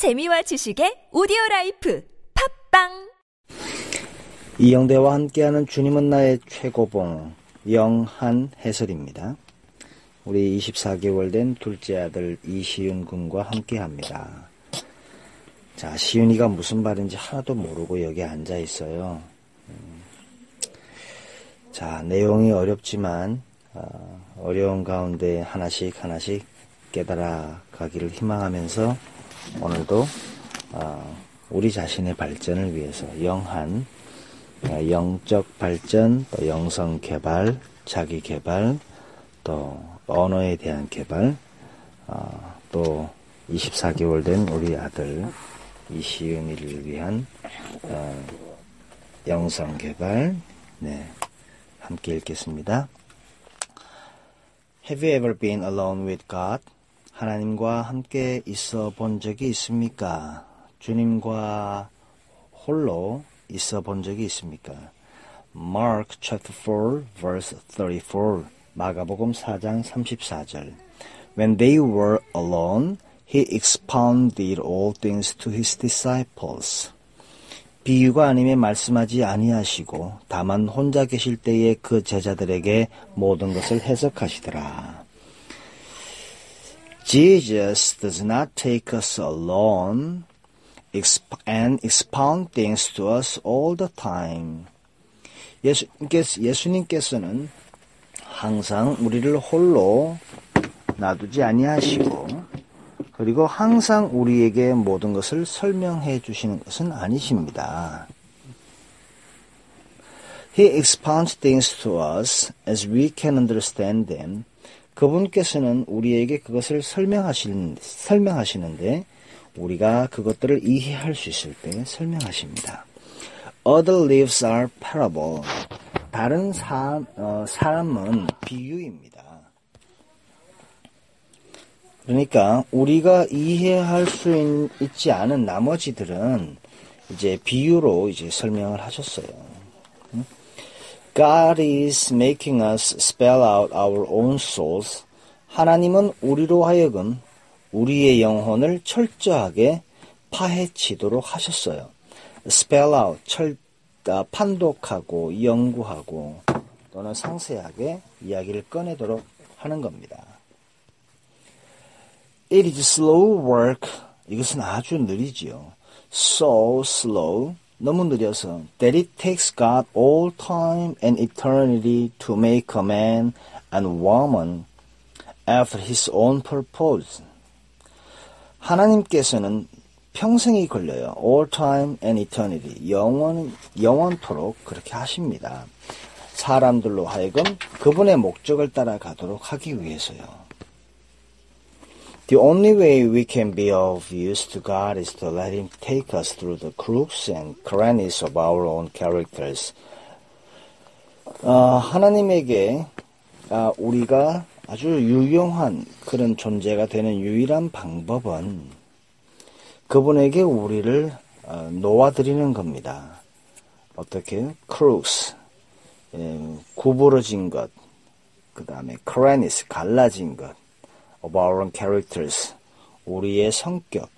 재미와 지식의 오디오 라이프 팟빵 이영대와 함께하는 주님은 나의 최고봉 영한 해설입니다. 우리 24개월 된 둘째 아들 이시윤 군과 함께합니다. 자, 시윤이가 무슨 말인지 하나도 모르고 여기 앉아 있어요. 음. 자, 내용이 어렵지만 어, 어려운 가운데 하나씩 하나씩 깨달아 가기를 희망하면서 오늘도 어, 우리 자신의 발전을 위해서 영한 어, 영적 발전, 또 영성 개발, 자기 개발, 또 언어에 대한 개발, 어, 또 24개월 된 우리 아들 이시은이를 위한 어, 영성 개발, 네, 함께 읽겠습니다. Have you ever been alone with God? 하나님과 함께 있어 본 적이 있습니까? 주님과 홀로 있어 본 적이 있습니까? Mark chapter 4 verse 34 마가복음 4장 34절 When they were alone, he expounded all things to his disciples. 비유가 아님에 말씀하지 아니하시고 다만 혼자 계실 때에 그 제자들에게 모든 것을 해석하시더라. Jesus does not take us alone and expound things to us all the time. 예수님께서, 예수님께서는 항상 우리를 홀로 놔두지 아니하시고 그리고 항상 우리에게 모든 것을 설명해 주시는 것은 아니십니다. He expounds things to us as we can understand them. 그분께서는 우리에게 그것을 설명하시는, 설명하시는데 우리가 그것들을 이해할 수 있을 때 설명하십니다. Other lives are parable. 다른 사, 어, 사람은 비유입니다. 그러니까 우리가 이해할 수 있, 지 않은 나머지들은 이제 비유로 이제 설명을 하셨어요. God is making us spell out our own souls. 하나님은 우리로 하여금 우리의 영혼을 철저하게 파헤치도록 하셨어요. spell out, 철, 아, 판독하고 연구하고 또는 상세하게 이야기를 꺼내도록 하는 겁니다. It is slow work. 이것은 아주 느리지요. So slow. 너무 느려서 that it takes God all time and eternity to make a man and woman after his own purpose. 하나님께서는 평생이 걸려요. all time and eternity. 영원, 영원토록 그렇게 하십니다. 사람들로 하여금 그분의 목적을 따라가도록 하기 위해서요. The only way we can be of use to God is to let Him take us through the crooks and crannies of our own characters. 어, 하나님에게 아, 우리가 아주 유용한 그런 존재가 되는 유일한 방법은 그분에게 우리를 어, 놓아드리는 겁니다. 어떻게? crooks, 예, 구부러진 것, 그 다음에 crannies, 갈라진 것, of our characters, 우리의 성격,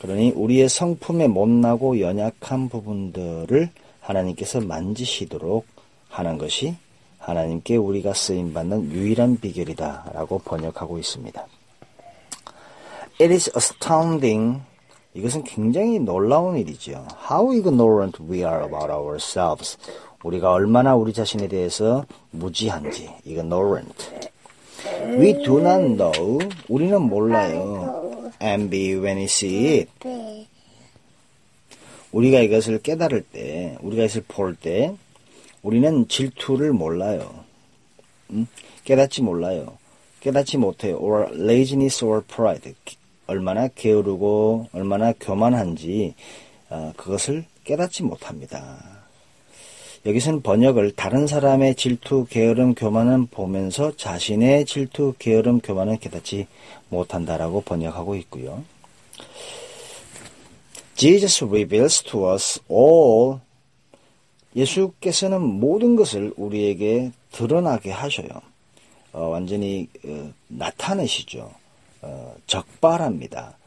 그러니 우리의 성품에 못나고 연약한 부분들을 하나님께서 만지시도록 하는 것이 하나님께 우리가 쓰임 받는 유일한 비결이다라고 번역하고 있습니다. It is astounding. 이것은 굉장히 놀라운 일이죠. How ignorant we are about ourselves. 우리가 얼마나 우리 자신에 대해서 무지한지. ignorant. We do not know. 우리는 몰라요. Envy when we see it. 우리가 이것을 깨달을 때, 우리가 이것을 볼 때, 우리는 질투를 몰라요. 음? 깨닫지 몰라요. 깨닫지 못해요. or laziness or pride. 얼마나 게으르고 얼마나 교만한지 어, 그것을 깨닫지 못합니다. 여기서는 번역을 다른 사람의 질투, 게으름, 교만은 보면서 자신의 질투, 게으름, 교만은 깨닫지 못한다라고 번역하고 있고요. Jesus reveals to us all 예수께서는 모든 것을 우리에게 드러나게 하셔요. 어, 완전히 어, 나타내시죠. 어, 적발합니다.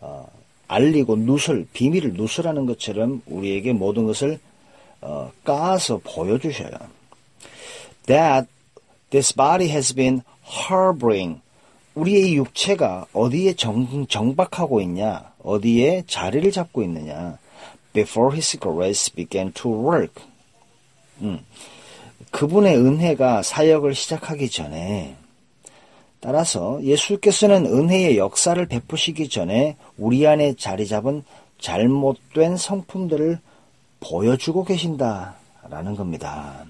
어, 알리고 누설, 비밀을 누설하는 것처럼 우리에게 모든 것을 어, 까서 보여주셔요. That this body has been harboring. 우리의 육체가 어디에 정, 정박하고 있냐? 어디에 자리를 잡고 있느냐? Before his grace began to work. 음, 그분의 은혜가 사역을 시작하기 전에 따라서 예수께서는 은혜의 역사를 베푸시기 전에 우리 안에 자리 잡은 잘못된 성품들을 보여주고 계신다라는 겁니다.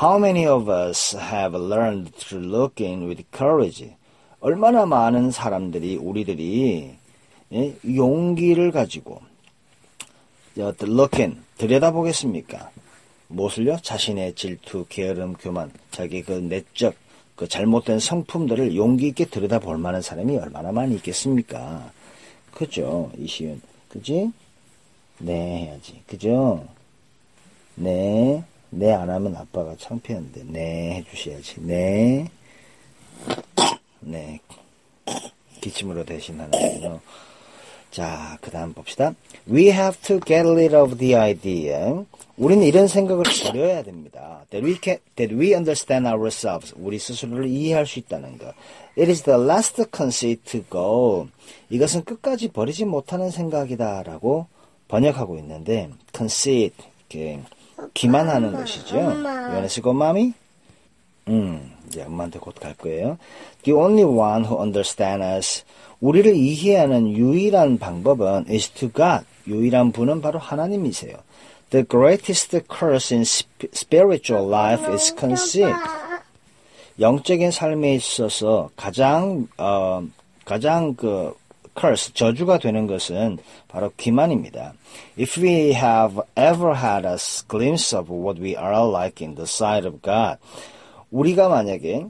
How many of us have learned to look in with courage? 얼마나 많은 사람들이 우리들이 예, 용기를 가지고 look in 들여다보겠습니까? 무엇을요? 자신의 질투, 게으름, 교만, 자기 그 내적 그 잘못된 성품들을 용기 있게 들여다볼 만한 사람이 얼마나 많이 있겠습니까? 그죠? 이시윤. 그지? 네, 해야지. 그죠? 네. 네, 안 하면 아빠가 창피한데. 네, 해주셔야지. 네. 네. 기침으로 대신하는군요. 자, 그 다음 봅시다. We have to get rid of the idea. 우리는 이런 생각을 버려야 됩니다. That we can, that we understand ourselves. 우리 스스로를 이해할 수 있다는 것. It is the last conceit to go. 이것은 끝까지 버리지 못하는 생각이다 라고 번역하고 있는데, conceit, 이렇게 기만하는 것이죠. Wanna see go, mommy? 음, 이제 엄마한테 곧 갈 거예요. The only one who understands us. 우리를 이해하는 유일한 방법은 is to God. 유일한 분은 바로 하나님이세요. The greatest curse in spiritual life is conceit. 영적인 삶에 있어서 가장 어, 가장 그 curse 저주가 되는 것은 바로 기만입니다. If we have ever had a glimpse of what we are like in the sight of God, 우리가 만약에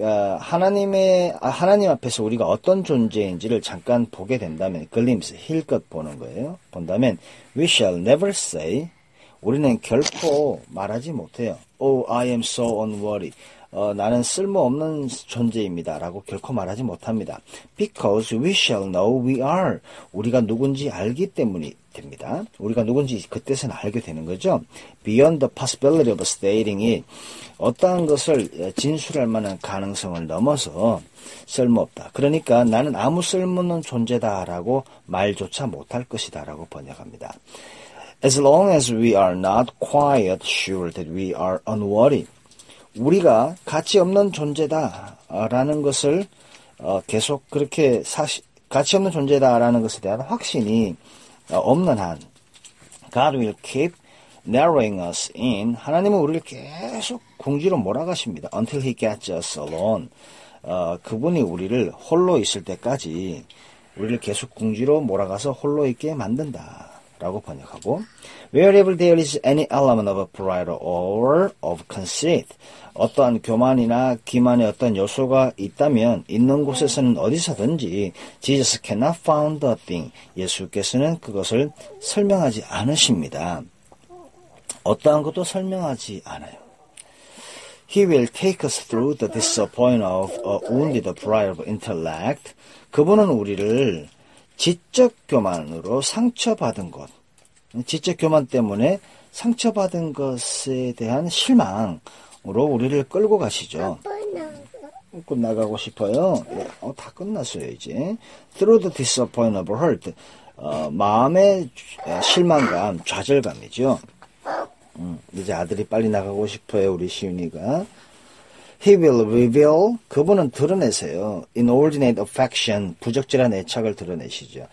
어, 하나님의 아, 하나님 앞에서 우리가 어떤 존재인지를 잠깐 보게 된다면 글림스 힐것 보는 거예요. 본다면 we shall never say 우리는 결코 말하지 못해요. Oh, I am so unworthy. 어, 나는 쓸모없는 존재입니다. 라고 결코 말하지 못합니다. Because we shall know we are. 우리가 누군지 알기 때문이 됩니다. 우리가 누군지 그때서는 알게 되는 거죠. Beyond the possibility of stating it. 어떠한 것을 진술할 만한 가능성을 넘어서 쓸모없다. 그러니까 나는 아무 쓸모없는 존재다라고 말조차 못할 것이다라고 번역합니다. As long as we are not quite sure that we are unworthy. 우리가 가치 없는 존재다라는 것을 어, 계속 그렇게 사실 가치 없는 존재다라는 것에 대한 확신이 어, 없는 한 God will keep narrowing us in 하나님은 우리를 계속 궁지로 몰아가십니다. Until He gets us alone. 어, 그분이 우리를 홀로 있을 때까지 우리를 계속 궁지로 몰아가서 홀로 있게 만든다. 라고 번역하고 Wherever there is any element of pride or of conceit 어떠한 교만이나 기만의 어떤 요소가 있다면 있는 곳에서는 어디서든지 Jesus cannot found a thing. 예수께서는 그것을 설명하지 않으십니다. 어떠한 것도 설명하지 않아요. He will take us through the disappointment of a wounded pride of intellect. 그분은 우리를 지적 교만으로 상처받은 것, 지적 교만 때문에 상처받은 것에 대한 실망, 으로 우리를 끌고 가시죠. 끝 나가고 싶어요. 네, 어, 다 끝났어요, 이제. Through the disappointment of hurt. 어, 마음의 실망감, 좌절감이죠. 음, 이제 아들이 빨리 나가고 싶어요, 우리 시윤이가. He will reveal. 그분은 드러내세요. Inordinate affection. 부적절한 애착을 드러내시죠.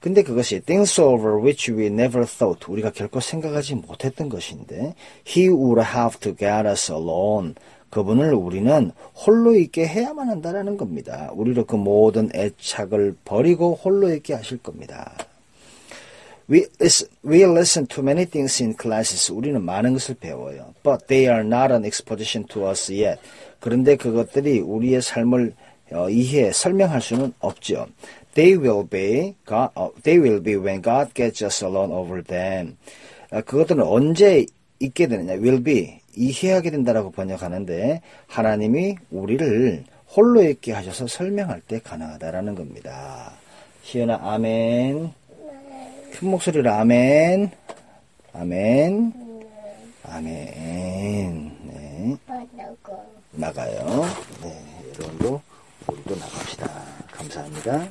근데 그것이 things over which we never thought 우리가 결코 생각하지 못했던 것인데 he would have to get us alone 그분을 우리는 홀로 있게 해야만 한다라는 겁니다. 우리로 그 모든 애착을 버리고 홀로 있게 하실 겁니다. We listen, we listen to many things in classes. 우리는 많은 것을 배워요. But they are not an exposition to us yet. 그런데 그것들이 우리의 삶을 어, 이해, 설명할 수는 없죠. They will be, God, uh, they will be when God gets us alone over them. 아, 그것들은 언제 있게 되느냐? will be 이해하게 된다라고 번역하는데 하나님이 우리를 홀로 있게 하셔서 설명할 때 가능하다라는 겁니다. 시연아, 아멘. 큰 목소리로 아멘. 아멘. 아멘. 네. 나가요. 네, 여러분도 우리도 나갑시다. 감사합니다.